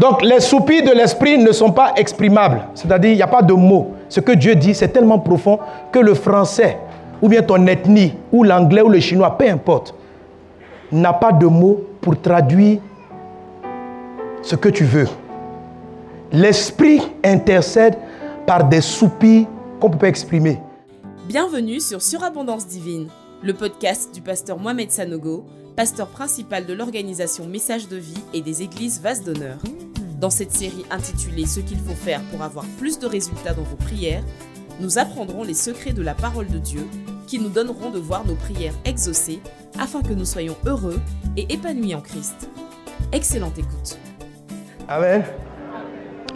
Donc les soupirs de l'esprit ne sont pas exprimables. C'est-à-dire, il n'y a pas de mots. Ce que Dieu dit, c'est tellement profond que le français, ou bien ton ethnie, ou l'anglais, ou le chinois, peu importe, n'a pas de mots pour traduire ce que tu veux. L'esprit intercède par des soupirs qu'on peut pas exprimer. Bienvenue sur Surabondance Divine, le podcast du pasteur Mohamed Sanogo, pasteur principal de l'organisation Message de vie et des églises Vase d'honneur. Dans cette série intitulée Ce qu'il faut faire pour avoir plus de résultats dans vos prières, nous apprendrons les secrets de la parole de Dieu qui nous donneront de voir nos prières exaucées afin que nous soyons heureux et épanouis en Christ. Excellente écoute. Amen.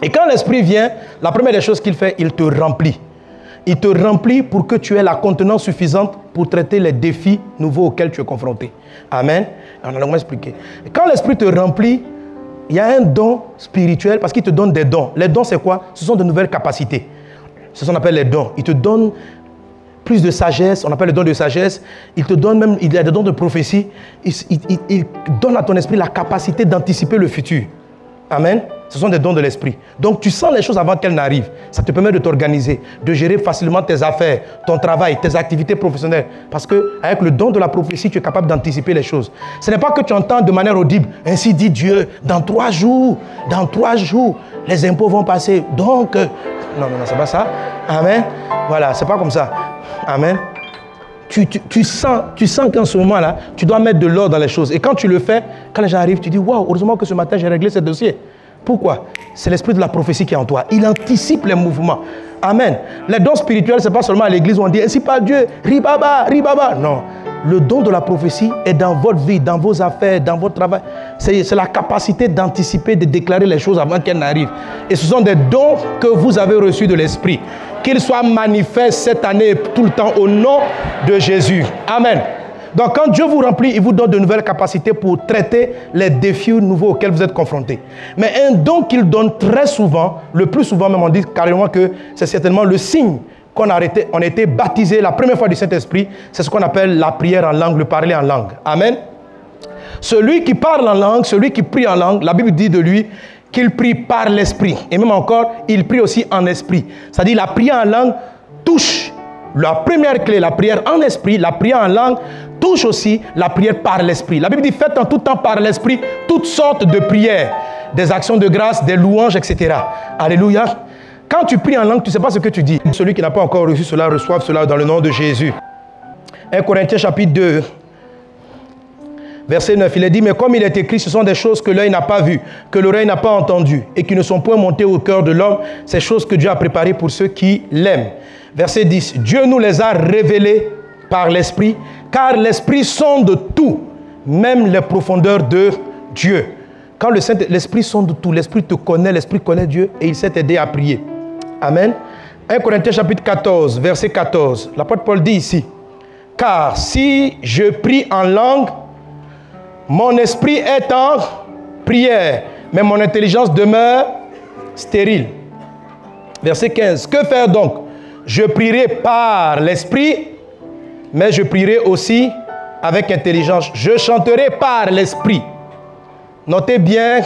Et quand l'Esprit vient, la première des choses qu'il fait, il te remplit. Il te remplit pour que tu aies la contenance suffisante pour traiter les défis nouveaux auxquels tu es confronté. Amen. On a longuement expliqué. Quand l'Esprit te remplit, il y a un don spirituel parce qu'il te donne des dons. Les dons, c'est quoi? Ce sont de nouvelles capacités. C'est ce qu'on appelle les dons. Il te donne plus de sagesse, on appelle le don de sagesse. Il te donne même, il y a des dons de prophétie. Il donne à ton esprit la capacité d'anticiper le futur. Amen. Ce sont des dons de l'esprit. Donc tu sens les choses avant qu'elles n'arrivent. Ça te permet de t'organiser, de gérer facilement tes affaires, ton travail, tes activités professionnelles. Parce que avec le don de la prophétie, tu es capable d'anticiper les choses. Ce n'est pas que tu entends de manière audible, ainsi dit Dieu, dans trois jours, dans trois jours, les impôts vont passer. Donc, euh, non, non, non, c'est pas ça. Amen. Voilà, c'est pas comme ça. Amen. Tu, sens, tu sens qu'en ce moment-là, tu dois mettre de l'ordre dans les choses. Et quand tu le fais, quand arrivent, tu dis Waouh, heureusement que ce matin j'ai réglé ce dossier. Pourquoi? C'est l'esprit de la prophétie qui est en toi. Il anticipe les mouvements. Amen. Les dons spirituels, ce n'est pas seulement à l'église où on dit ainsi pas Dieu, ribaba, ribaba. Non. Le don de la prophétie est dans votre vie, dans vos affaires, dans votre travail. C'est la capacité d'anticiper, de déclarer les choses avant qu'elles n'arrivent. Et ce sont des dons que vous avez reçus de l'Esprit. Qu'ils soient manifestes cette année tout le temps au nom de Jésus. Amen. Donc quand Dieu vous remplit, il vous donne de nouvelles capacités pour traiter les défis nouveaux auxquels vous êtes confrontés. Mais un don qu'il donne très souvent, le plus souvent même on dit carrément que c'est certainement le signe qu'on a, été, on a baptisé la première fois du Saint-Esprit, c'est ce qu'on appelle la prière en langue, le parler en langue. Amen. Celui qui parle en langue, celui qui prie en langue, la Bible dit de lui qu'il prie par l'esprit. Et même encore, il prie aussi en esprit. C'est-à-dire la prière en langue touche la première clé, la prière en esprit, la prière en langue, touche aussi la prière par l'esprit. La Bible dit faites en tout temps par l'esprit toutes sortes de prières, des actions de grâce, des louanges, etc. Alléluia. Quand tu pries en langue, tu ne sais pas ce que tu dis. Celui qui n'a pas encore reçu cela, reçoive cela dans le nom de Jésus. 1 Corinthiens chapitre 2, verset 9, il est dit, mais comme il est écrit, ce sont des choses que l'œil n'a pas vues, que l'oreille n'a pas entendues, et qui ne sont point montées au cœur de l'homme, ces choses que Dieu a préparées pour ceux qui l'aiment. Verset 10. Dieu nous les a révélés par l'Esprit, car l'Esprit sonde tout, même les profondeurs de Dieu. Quand l'Esprit sonde tout, l'Esprit te connaît, l'Esprit connaît Dieu et il s'est aidé à prier. Amen. 1 Corinthiens chapitre 14, verset 14. L'apôtre Paul dit ici, car si je prie en langue, mon esprit est en prière, mais mon intelligence demeure stérile. Verset 15. Que faire donc? Je prierai par l'esprit, mais je prierai aussi avec intelligence. Je chanterai par l'esprit. Notez bien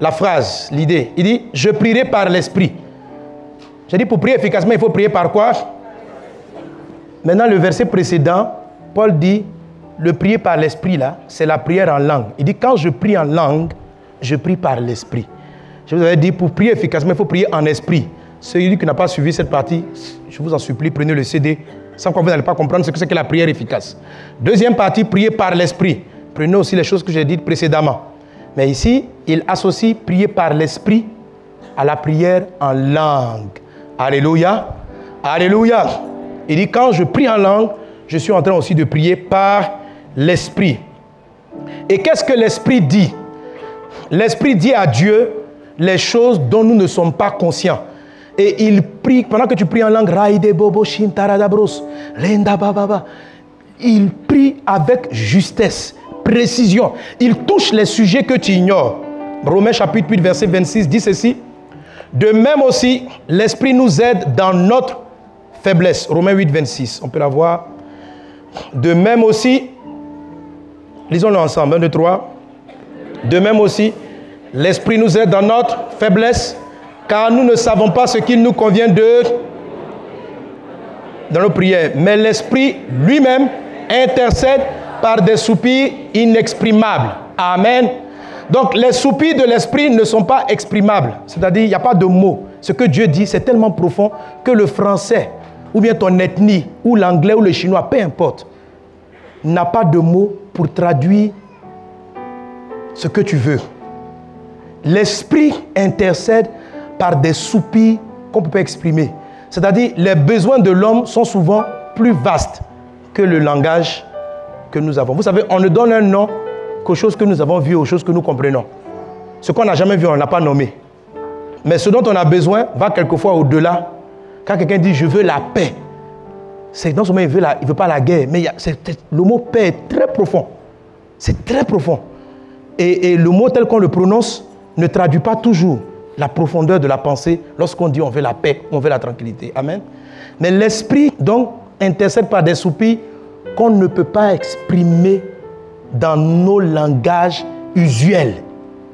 la phrase, l'idée. Il dit, je prierai par l'esprit. J'ai dit, pour prier efficacement, il faut prier par quoi? Maintenant, le verset précédent, Paul dit, le prier par l'esprit, là, c'est la prière en langue. Il dit, quand je prie en langue, je prie par l'esprit. Je vous avais dit, pour prier efficacement, il faut prier en esprit. Celui qui n'a pas suivi cette partie, je vous en supplie, prenez le CD, sans quoi vous n'allez pas comprendre ce que c'est que la prière efficace. Deuxième partie, prier par l'esprit. Prenez aussi les choses que j'ai dites précédemment. Mais ici, il associe prier par l'esprit à la prière en langue. Alléluia. Alléluia. Il dit, quand je prie en langue, je suis en train aussi de prier par l'esprit. Et qu'est-ce que l'esprit dit? L'esprit dit à Dieu les choses dont nous ne sommes pas conscients. Et il prie, pendant que tu pries en langue, il prie avec justesse, précision. Il touche les sujets que tu ignores. Romains chapitre 8, verset 26 dit ceci. De même aussi, l'Esprit nous aide dans notre faiblesse. Romains 8, 26. On peut la voir. De même aussi, lisons-le ensemble. 1, 2, 3. De même aussi, L'Esprit nous aide dans notre faiblesse, car nous ne savons pas ce qu'il nous convient de dans nos prières. Mais l'Esprit lui-même intercède par des soupirs inexprimables. Amen. Donc les soupirs de l'Esprit ne sont pas exprimables. C'est-à-dire, il n'y a pas de mots. Ce que Dieu dit, c'est tellement profond que le français, ou bien ton ethnie, ou l'anglais, ou le chinois, peu importe, n'a pas de mots pour traduire ce que tu veux. L'Esprit intercède par des soupirs qu'on ne peut pas exprimer. C'est-à-dire, les besoins de l'homme sont souvent plus vastes que le langage que nous avons. Vous savez, on ne donne un nom qu'aux choses que nous avons vues, aux choses que nous comprenons. Ce qu'on n'a jamais vu, on ne l'a pas nommé. Mais ce dont on a besoin va quelquefois au-delà. Quand quelqu'un dit je veux la paix, c'est non seulement il veut, veut pas la guerre, mais le mot paix est très profond. C'est très profond. Et, et le mot tel qu'on le prononce ne traduit pas toujours la profondeur de la pensée lorsqu'on dit on veut la paix, on veut la tranquillité. Amen. Mais l'esprit, donc, intercède par des soupirs qu'on ne peut pas exprimer dans nos langages usuels.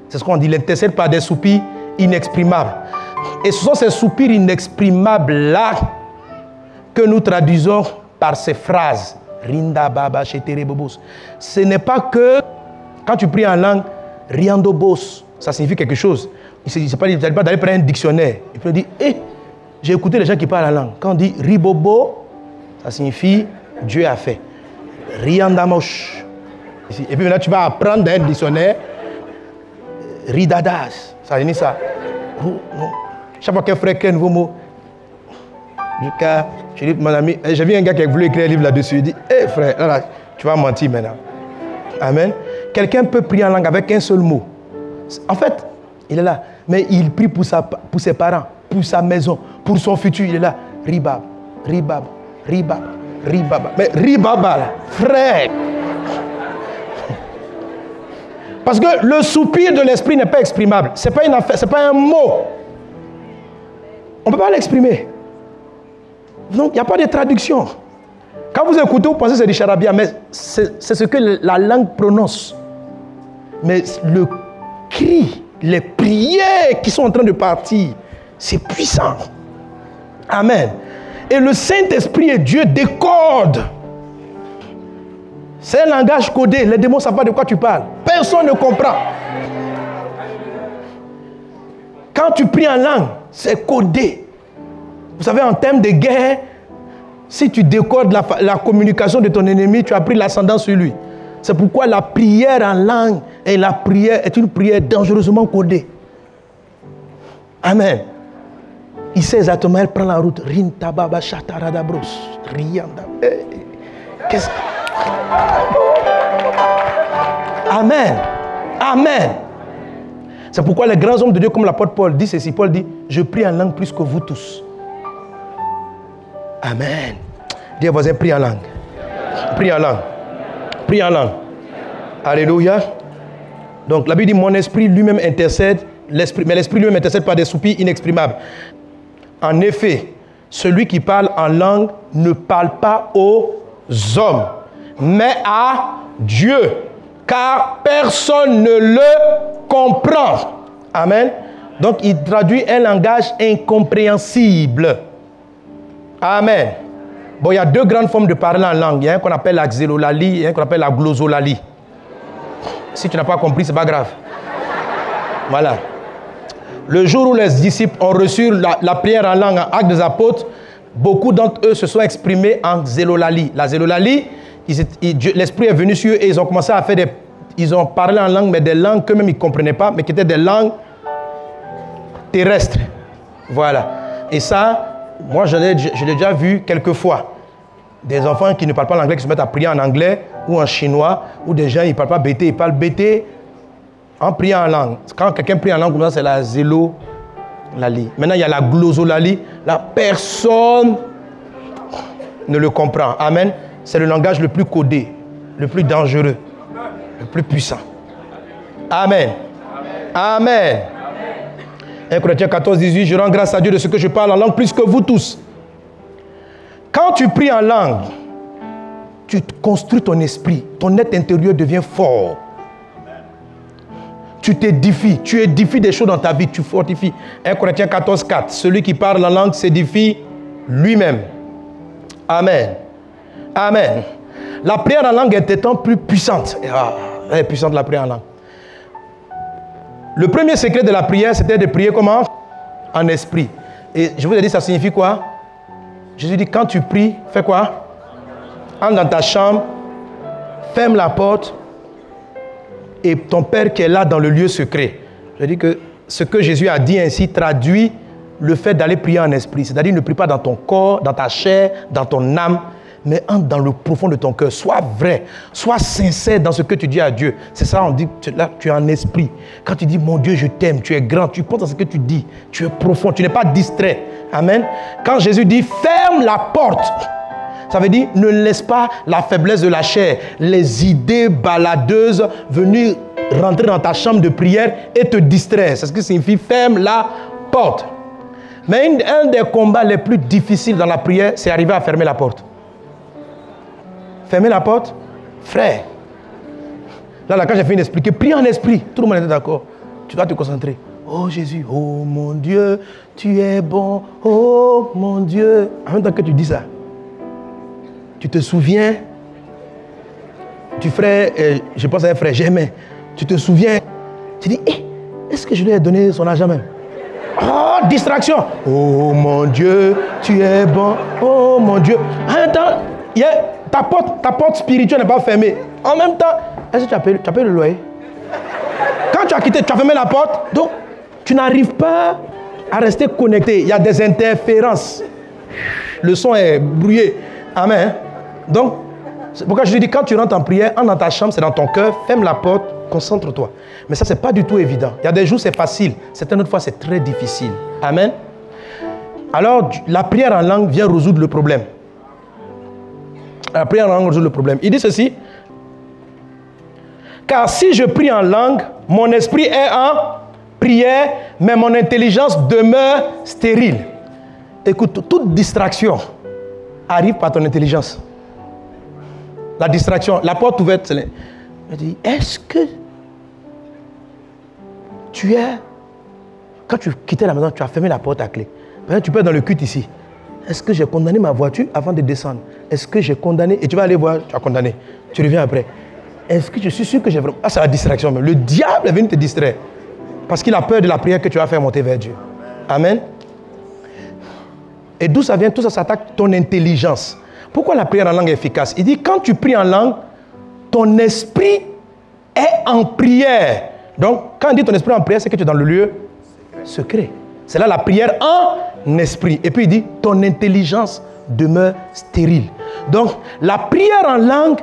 C'est ce qu'on dit, il intercède par des soupirs inexprimables. Et ce sont ces soupirs inexprimables-là que nous traduisons par ces phrases. Rinda baba Ce n'est pas que quand tu pries en langue, riando bos, ça signifie quelque chose. Il ne s'agit pas d'aller prendre un dictionnaire. Il peut dire, hé, j'ai écouté les gens qui parlent la langue. Quand on dit ribobo, ça signifie Dieu a fait. Riandamosh. Et puis maintenant, tu vas apprendre un dictionnaire. Ridadas. Ça signifie ça. Chaque fois qu'un frère crée un nouveau mot, je dis, mon ami, eh, j'ai vu un gars qui a voulu écrire un livre là-dessus. Il dit, hé frère, tu vas mentir maintenant. Amen. Quelqu'un peut prier en langue avec un seul mot. En fait, il est là. Mais il prie pour, sa, pour ses parents, pour sa maison, pour son futur. Il est là. Ribab, ribab, ribab, ribab. Mais ribaba, là, frère. Parce que le soupir de l'esprit n'est pas exprimable. Ce n'est pas une affaire, pas un mot. On ne peut pas l'exprimer. Donc, il n'y a pas de traduction. Quand vous écoutez, vous pensez que c'est du charabia, mais c'est ce que la langue prononce. Mais le cri les prières qui sont en train de partir, c'est puissant. Amen. Et le Saint-Esprit et Dieu décodent. C'est un langage codé. Les démons ne savent pas de quoi tu parles. Personne ne comprend. Quand tu pries en langue, c'est codé. Vous savez, en termes de guerre, si tu décodes la, communication de ton ennemi, tu as pris l'ascendant sur lui. C'est pourquoi la prière en langue et la prière est une prière dangereusement codée. Amen. Il sait exactement, elle prend la route. Rintababa chataradabros. Rianda. Eh, qu'est-ce Amen. Amen. C'est pourquoi les grands hommes de Dieu, comme l'apôtre Paul, dit ceci. Paul dit, je prie en langue plus que vous tous. Amen. Dis à voisin, prie en langue. Prie en langue. Prie en langue. Alléluia. Donc la Bible dit, mon esprit lui-même intercède, mais l'esprit lui-même intercède par des soupirs inexprimables. En effet, celui qui parle en langue ne parle pas aux hommes, mais à Dieu, car personne ne le comprend. Amen. Donc il traduit un langage incompréhensible. Amen. Bon, il y a deux grandes formes de parler en langue. Il y a un qu'on appelle la xélolalie et un qu'on appelle la glosolalie. Si tu n'as pas compris, ce n'est pas grave. Voilà. Le jour où les disciples ont reçu la, prière en langue en acte des apôtres, beaucoup d'entre eux se sont exprimés en zélolalie. La zélolalie, l'Esprit est venu sur eux et ils ont commencé à faire des... Ils ont parlé en langue, mais des langues qu'eux-mêmes ils ne comprenaient pas, mais qui étaient des langues terrestres. Voilà. Et ça, moi, je l'ai déjà vu quelques fois. Des enfants qui ne parlent pas l'anglais qui se mettent à prier en anglais ou en chinois, ou des gens, ils ne parlent pas bété, ils parlent bété en priant en langue. Quand quelqu'un prie en langue c'est la zélo lali. Maintenant, il y a la glosolalie. La personne ne le comprend. Amen. C'est le langage le plus codé, le plus dangereux, le plus puissant. Amen. Amen. 1 Corinthiens 14, 18, je rends grâce à Dieu de ce que je parle en langue plus que vous tous. Quand tu pries en langue, tu construis ton esprit, ton être intérieur devient fort. tu t'édifies, tu édifies des choses dans ta vie, tu fortifies. 1 Corinthiens 14, 4. Celui qui parle la langue s'édifie lui-même. Amen. Amen. La prière en langue est étant plus puissante. Ah, elle est puissante la prière en langue. Le premier secret de la prière, c'était de prier comment? En esprit. Et je vous ai dit, ça signifie quoi? Jésus dit, quand tu pries, fais quoi? Entre dans ta chambre, ferme la porte, et ton Père qui est là dans le lieu secret. Je dis que ce que Jésus a dit ainsi traduit le fait d'aller prier en esprit. C'est-à-dire ne prie pas dans ton corps, dans ta chair, dans ton âme, mais entre dans le profond de ton cœur. Sois vrai, sois sincère dans ce que tu dis à Dieu. C'est ça, on dit, là, tu es en esprit. Quand tu dis, mon Dieu, je t'aime, tu es grand, tu penses à ce que tu dis, tu es profond, tu n'es pas distrait. Amen. Quand Jésus dit, ferme la porte, ça veut dire, ne laisse pas la faiblesse de la chair, les idées baladeuses venir rentrer dans ta chambre de prière et te distraire. C'est ce que signifie ferme la porte. Mais un des combats les plus difficiles dans la prière, c'est arriver à fermer la porte. Fermer la porte, frère. Là, là quand j'ai fini d'expliquer, prie en esprit. Tout le monde était d'accord. Tu dois te concentrer. Oh Jésus, oh mon Dieu, tu es bon. Oh mon Dieu. En même temps que tu dis ça, tu te souviens tu frère, euh, je pense à un frère Germain, tu te souviens, tu dis, eh, est-ce que je lui ai donné son argent même? Oh, distraction. Oh mon Dieu, tu es bon. Oh mon Dieu. En même temps, ta, porte, ta porte spirituelle n'est pas fermée. En même temps, est-ce que tu as tu le loyer? Quand tu as quitté, tu as fermé la porte. Donc, tu n'arrives pas à rester connecté. Il y a des interférences. Le son est brouillé. Amen. Donc, c'est pourquoi je te dis, quand tu rentres en prière, en dans ta chambre, c'est dans ton cœur, ferme la porte, concentre-toi. Mais ça, ce n'est pas du tout évident. Il y a des jours, c'est facile. Certaines autres fois, c'est très difficile. Amen. Alors, la prière en langue vient résoudre le problème. La prière en résout le problème. Il dit ceci. Car si je prie en langue, mon esprit est en prière, mais mon intelligence demeure stérile. Écoute, toute distraction arrive par ton intelligence. La distraction, la porte ouverte. Je dis, est-ce que tu es, quand tu quittais la maison, tu as fermé la porte à clé. tu peux être dans le culte ici. Est-ce que j'ai condamné ma voiture avant de descendre? Est-ce que j'ai condamné? Et tu vas aller voir, tu as condamné. Tu reviens après. Est-ce que je suis sûr que j'ai vraiment. Ah, c'est la distraction. Le diable est venu te distraire. Parce qu'il a peur de la prière que tu vas faire monter vers Dieu. Amen. Et d'où ça vient? Tout ça s'attaque ton intelligence. Pourquoi la prière en langue est efficace? Il dit quand tu pries en langue, ton esprit est en prière. Donc, quand on dit ton esprit en prière, c'est que tu es dans le lieu secret. C'est là la prière en esprit. Et puis il dit ton intelligence demeure stérile. Donc, la prière en langue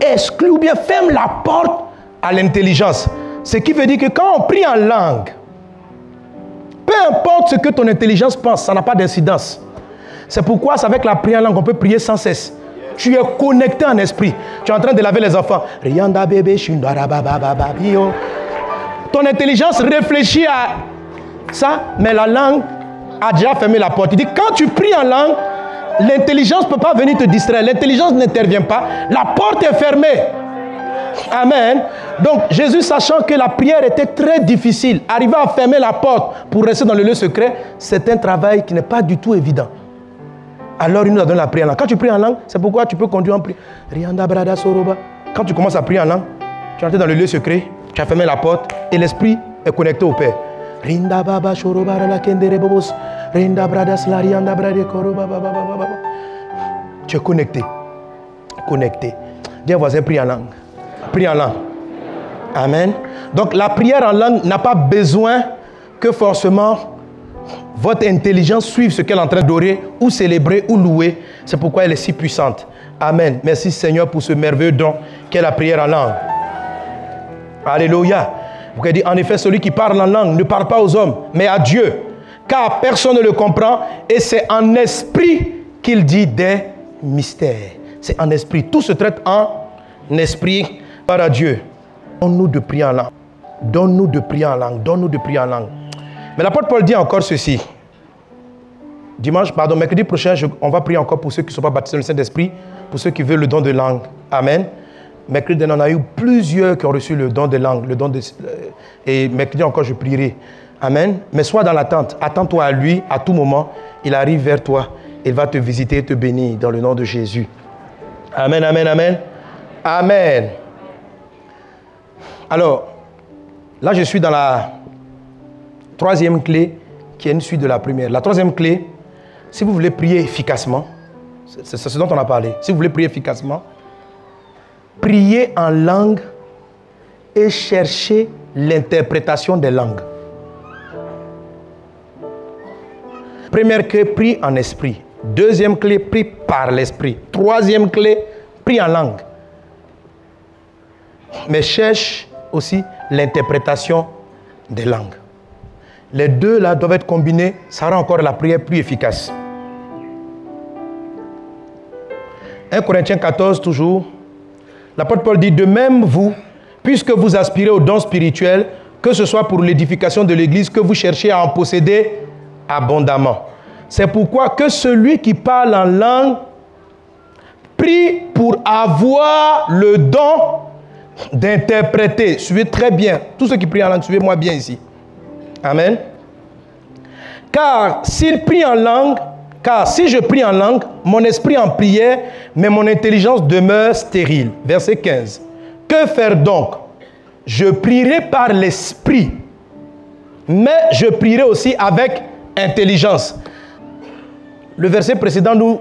exclut ou bien ferme la porte à l'intelligence. Ce qui veut dire que quand on prie en langue, peu importe ce que ton intelligence pense, ça n'a pas d'incidence. C'est pourquoi c'est avec la prière langue qu'on peut prier sans cesse. Tu es connecté en esprit. Tu es en train de laver les enfants. Ton intelligence réfléchit à ça, mais la langue a déjà fermé la porte. Il dit, quand tu pries en langue, l'intelligence ne peut pas venir te distraire. L'intelligence n'intervient pas. La porte est fermée. Amen. Donc Jésus, sachant que la prière était très difficile, arriver à fermer la porte pour rester dans le lieu secret, c'est un travail qui n'est pas du tout évident. Alors il nous a donné la prière en langue. Quand tu pries en langue, c'est pourquoi tu peux conduire en prière. Quand tu commences à prier en langue, tu entres dans le lieu secret, tu as fermé la porte et l'esprit est connecté au Père. Tu es connecté. Connecté. Dis voisin, prie en langue. Prie en langue. Amen. Donc la prière en langue n'a pas besoin que forcément votre intelligence suive ce qu'elle est en train d'adorer ou célébrer ou louer. C'est pourquoi elle est si puissante. Amen. Merci Seigneur pour ce merveilleux don qu'est la prière en langue. Alléluia. Vous avez dit, en effet, celui qui parle en langue ne parle pas aux hommes, mais à Dieu. Car personne ne le comprend et c'est en esprit qu'il dit des mystères. C'est en esprit. Tout se traite en esprit par Dieu. Donne-nous de prier en langue. Donne-nous de prier en langue. Donne-nous de prier en langue. Mais l'apôtre Paul dit encore ceci. Dimanche, pardon, mercredi prochain, on va prier encore pour ceux qui ne sont pas baptisés dans le Saint-Esprit, pour ceux qui veulent le don de langue. Amen. Mercredi, on a eu plusieurs qui ont reçu le don de langue, le don de, et mercredi encore, je prierai. Amen. Mais sois dans l'attente. Attends-toi à lui à tout moment. Il arrive vers toi. Il va te visiter et te bénir dans le nom de Jésus. Amen, amen, amen. Amen. Alors, là, je suis dans la troisième clé qui est une suite de la première. La troisième clé, si vous voulez prier efficacement, c'est ce dont on a parlé. Si vous voulez prier efficacement, priez en langue et cherchez l'interprétation des langues. Première clé, prie en esprit. Deuxième clé, prie par l'esprit. Troisième clé, prie en langue. Mais cherche aussi l'interprétation des langues. Les deux là doivent être combinés, ça rend encore la prière plus efficace. 1 Corinthiens 14 toujours, l'apôtre Paul dit, de même vous, puisque vous aspirez aux dons spirituels, que ce soit pour l'édification de l'Église, que vous cherchez à en posséder abondamment. C'est pourquoi que celui qui parle en langue prie pour avoir le don d'interpréter. Suivez très bien. Tous ceux qui prient en langue, suivez-moi bien ici. Amen. Car s'il prie en langue, car si je prie en langue, mon esprit en prière, mais mon intelligence demeure stérile. Verset 15. Que faire donc? Je prierai par l'esprit, mais je prierai aussi avec intelligence. Le verset précédent nous,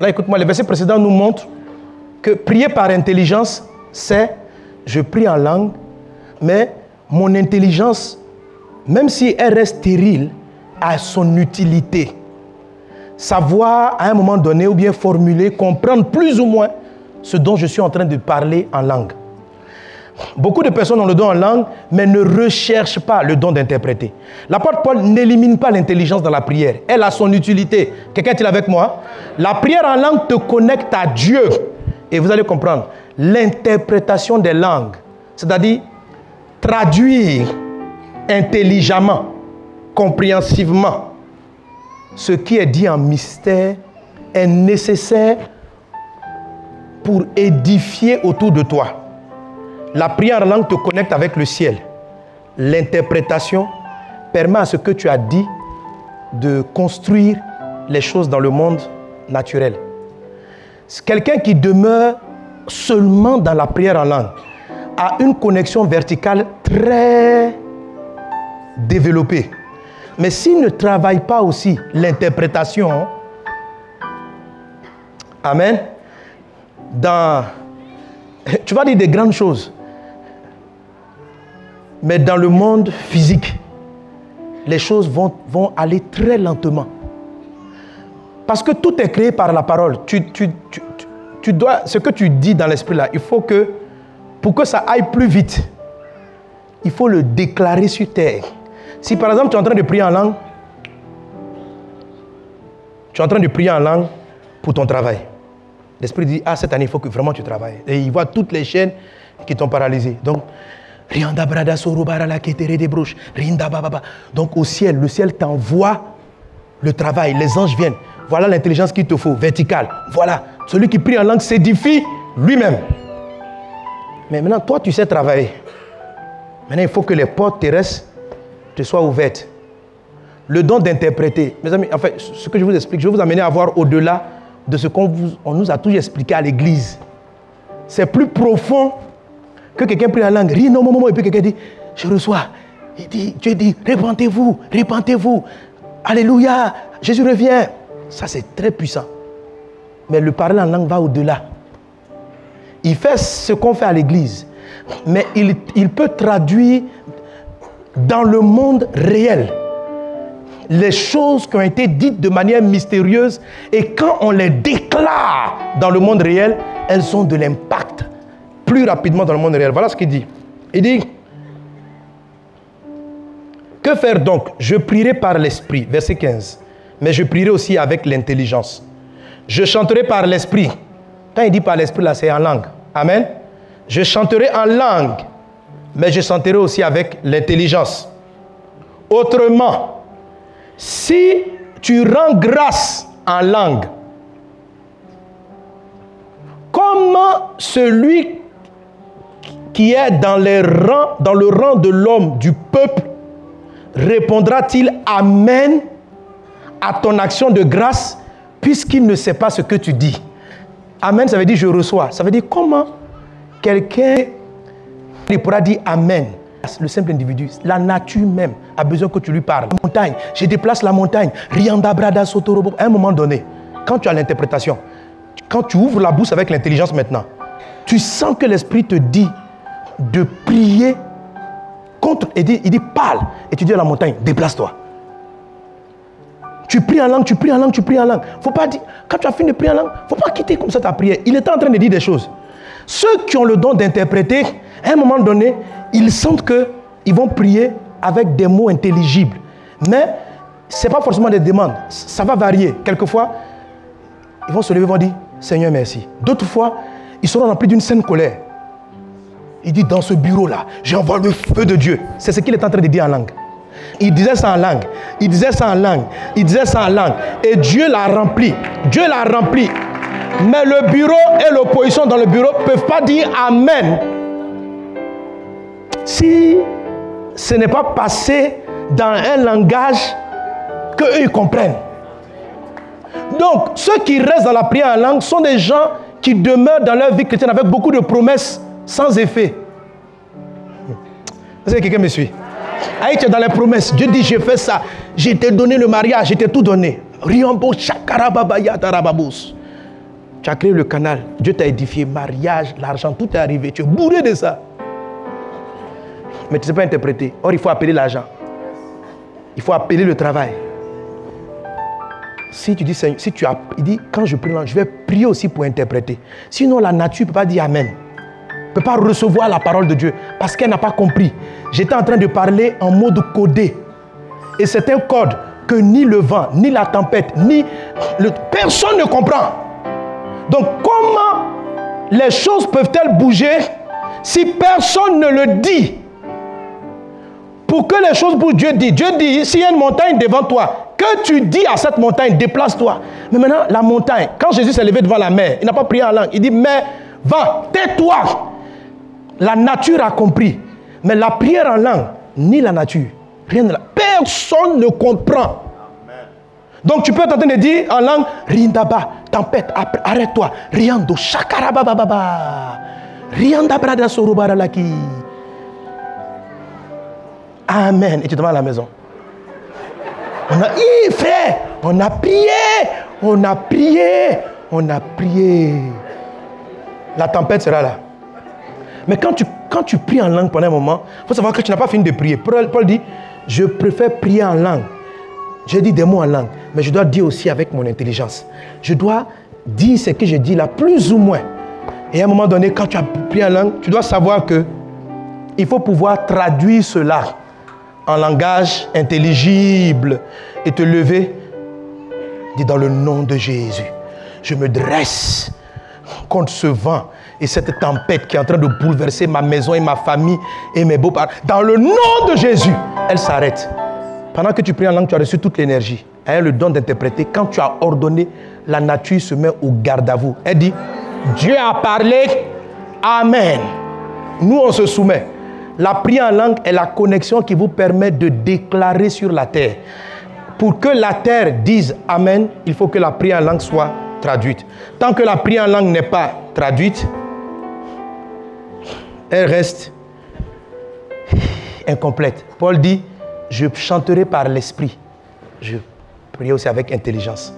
là écoute-moi, le verset précédent nous montre que prier par intelligence, c'est je prie en langue, mais mon intelligence, même si elle reste stérile, a son utilité. Savoir à un moment donné ou bien formuler, comprendre plus ou moins ce dont je suis en train de parler en langue. Beaucoup de personnes ont le don en langue, mais ne recherchent pas le don d'interpréter. L'apôtre Paul n'élimine pas l'intelligence dans la prière. Elle a son utilité. Quelqu'un est-il avec moi? La prière en langue te connecte à Dieu. Et vous allez comprendre, l'interprétation des langues, c'est-à-dire traduire intelligemment, compréhensivement, ce qui est dit en mystère est nécessaire pour édifier autour de toi. La prière en langue te connecte avec le ciel. L'interprétation permet à ce que tu as dit de construire les choses dans le monde naturel. Quelqu'un qui demeure seulement dans la prière en langue a une connexion verticale très développée. Mais s'il ne travaille pas aussi l'interprétation, Amen, dans, tu vas dire des grandes choses, mais dans le monde physique, les choses vont, aller très lentement. Parce que tout est créé par la parole. Tu, dois, ce que tu dis dans l'esprit là, il faut que, pour que ça aille plus vite, il faut le déclarer sur terre. Si par exemple tu es en train de prier en langue, tu es en train de prier en langue pour ton travail. L'esprit dit, ah cette année, il faut que vraiment tu travailles. Et il voit toutes les chaînes qui t'ont paralysé. Donc, donc au ciel, le ciel t'envoie le travail, les anges viennent. Voilà l'intelligence qu'il te faut, verticale. Voilà, celui qui prie en langue s'édifie lui-même. Mais maintenant, toi, tu sais travailler. Maintenant, il faut que les portes terrestres te soient ouvertes. Le don d'interpréter. Mes amis, en fait, ce que je vous explique, je vais vous amener à voir au-delà de ce qu'on nous a toujours expliqué à l'église. C'est plus profond que quelqu'un prie la langue, rit, non, non, et puis quelqu'un dit, je reçois. Il dit, Dieu dit, répentez-vous, répentez-vous. Alléluia, Jésus revient. Ça, c'est très puissant. Mais le parler en langue va au-delà. Il fait ce qu'on fait à l'église, mais il peut traduire dans le monde réel les choses qui ont été dites de manière mystérieuse et quand on les déclare dans le monde réel, elles ont de l'impact plus rapidement dans le monde réel. Voilà ce qu'il dit. Il dit, que faire donc? Je prierai par l'esprit, verset 15, mais je prierai aussi avec l'intelligence. Je chanterai par l'esprit. Quand il dit par l'esprit, là, c'est en langue. Amen. Je chanterai en langue, mais je chanterai aussi avec l'intelligence. Autrement, si tu rends grâce en langue, comment celui qui est dans, dans le rang de l'homme du peuple répondra-t-il Amen à ton action de grâce puisqu'il ne sait pas ce que tu dis? Amen, ça veut dire je reçois. Ça veut dire comment quelqu'un il pourra dire Amen. Le simple individu, la nature même a besoin que tu lui parles. La montagne, je déplace la montagne. Rianda Brada Sotorobo. À un moment donné, quand tu as l'interprétation, quand tu ouvres la bouche avec l'intelligence maintenant, tu sens que l'Esprit te dit de prier contre. Il dit, il dit parle. Et tu dis à la montagne, déplace-toi. Tu pries en langue, tu pries en langue, tu pries en langue. Faut pas dire, quand tu as fini de prier en langue, faut pas quitter comme ça ta prière. Il est en train de dire des choses. Ceux qui ont le don d'interpréter, à un moment donné, ils sentent qu'ils vont prier avec des mots intelligibles. Mais ce n'est pas forcément des demandes. Ça va varier. Quelquefois, ils vont se lever et vont dire Seigneur, merci. D'autres fois, ils seront remplis d'une saine colère. Il dit Dans ce bureau-là, j'envoie le feu de Dieu. C'est ce qu'il est en train de dire en langue. Il disait ça en langue. Il disait ça en langue. Il disait ça en langue. Et Dieu l'a rempli. Dieu l'a rempli. Mais le bureau et l'opposition dans le bureau ne peuvent pas dire Amen si ce n'est pas passé dans un langage qu'eux ils comprennent. Donc, ceux qui restent dans la prière en langue sont des gens qui demeurent dans leur vie chrétienne avec beaucoup de promesses sans effet. Est-ce que quelqu'un me suit? Aïe, tu es dans les promesses. Dieu dit, j'ai fait ça. J'ai t'ai donné le mariage, j'ai tout donné. Riambo, chakarababaya, tarababous. Tu as créé le canal. Dieu t'a édifié. Mariage, l'argent, tout est arrivé. Tu es bourré de ça mais tu ne sais pas interpréter. Or, il faut appeler l'argent. Il faut appeler le travail. Si tu dis, si tu as, il dit, quand je prie, je vais prier aussi pour interpréter. Sinon, la nature ne peut pas dire Amen. Ne peut pas recevoir la parole de Dieu parce qu'elle n'a pas compris. J'étais en train de parler en mode codé. Et c'est un code que ni le vent, ni la tempête, ni personne ne comprend. Donc, comment les choses peuvent-elles bouger si personne ne le dit? Pour que les choses bougent, Dieu dit, Dieu dit, s'il y a une montagne devant toi, que tu dis à cette montagne, déplace-toi. Mais maintenant, la montagne, quand Jésus s'est levé devant la mer, il n'a pas prié en langue. Il dit, mais va, tais-toi. La nature a compris. Mais la prière en langue, ni la nature, rien de la. Personne ne comprend. Donc tu peux être en train de dire en langue, Rindaba, tempête, arrête-toi. Riando, shakarabababa. Rianda brada laki. Amen. Et tu vas à la maison. On a, frère, on a prié, on a prié, on a prié. La tempête sera là. Mais quand tu, quand tu pries en langue pendant un moment, il faut savoir que tu n'as pas fini de prier. Paul, Paul dit, je préfère prier en langue. J'ai dit des mots en langue, mais je dois dire aussi avec mon intelligence. Je dois dire ce que je dis là, plus ou moins. Et à un moment donné, quand tu as prié en langue, tu dois savoir que il faut pouvoir traduire cela en langage intelligible et te lever, dis dans le nom de Jésus, je me dresse contre ce vent et cette tempête qui est en train de bouleverser ma maison et ma famille et mes beaux-parents. Dans le nom de Jésus, elle s'arrête. Pendant que tu pries en langue, tu as reçu toute l'énergie. Elle a le don d'interpréter. Quand tu as ordonné, la nature se met au garde à vous. Elle dit, Dieu a parlé, Amen. Nous, on se soumet. La prière en langue est la connexion qui vous permet de déclarer sur la terre. Pour que la terre dise Amen, il faut que la prière en langue soit traduite. Tant que la prière en langue n'est pas traduite, elle reste incomplète. Paul dit, je chanterai par l'esprit. Je prie aussi avec intelligence.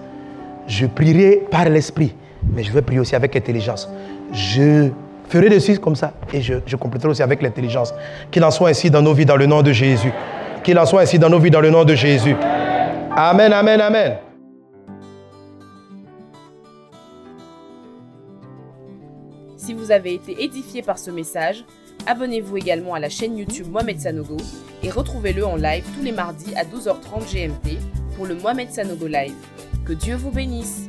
Je prierai par l'esprit, mais je veux prier aussi avec intelligence. Je ferai de comme ça. Et je, je compléterai aussi avec l'intelligence. Qu'il en soit ainsi dans nos vies dans le nom de Jésus. Qu'il en soit ainsi dans nos vies dans le nom de Jésus. Amen, amen, amen. Si vous avez été édifié par ce message, abonnez-vous également à la chaîne YouTube Mohamed Sanogo et retrouvez-le en live tous les mardis à 12h30 GMT pour le Mohamed Sanogo Live. Que Dieu vous bénisse.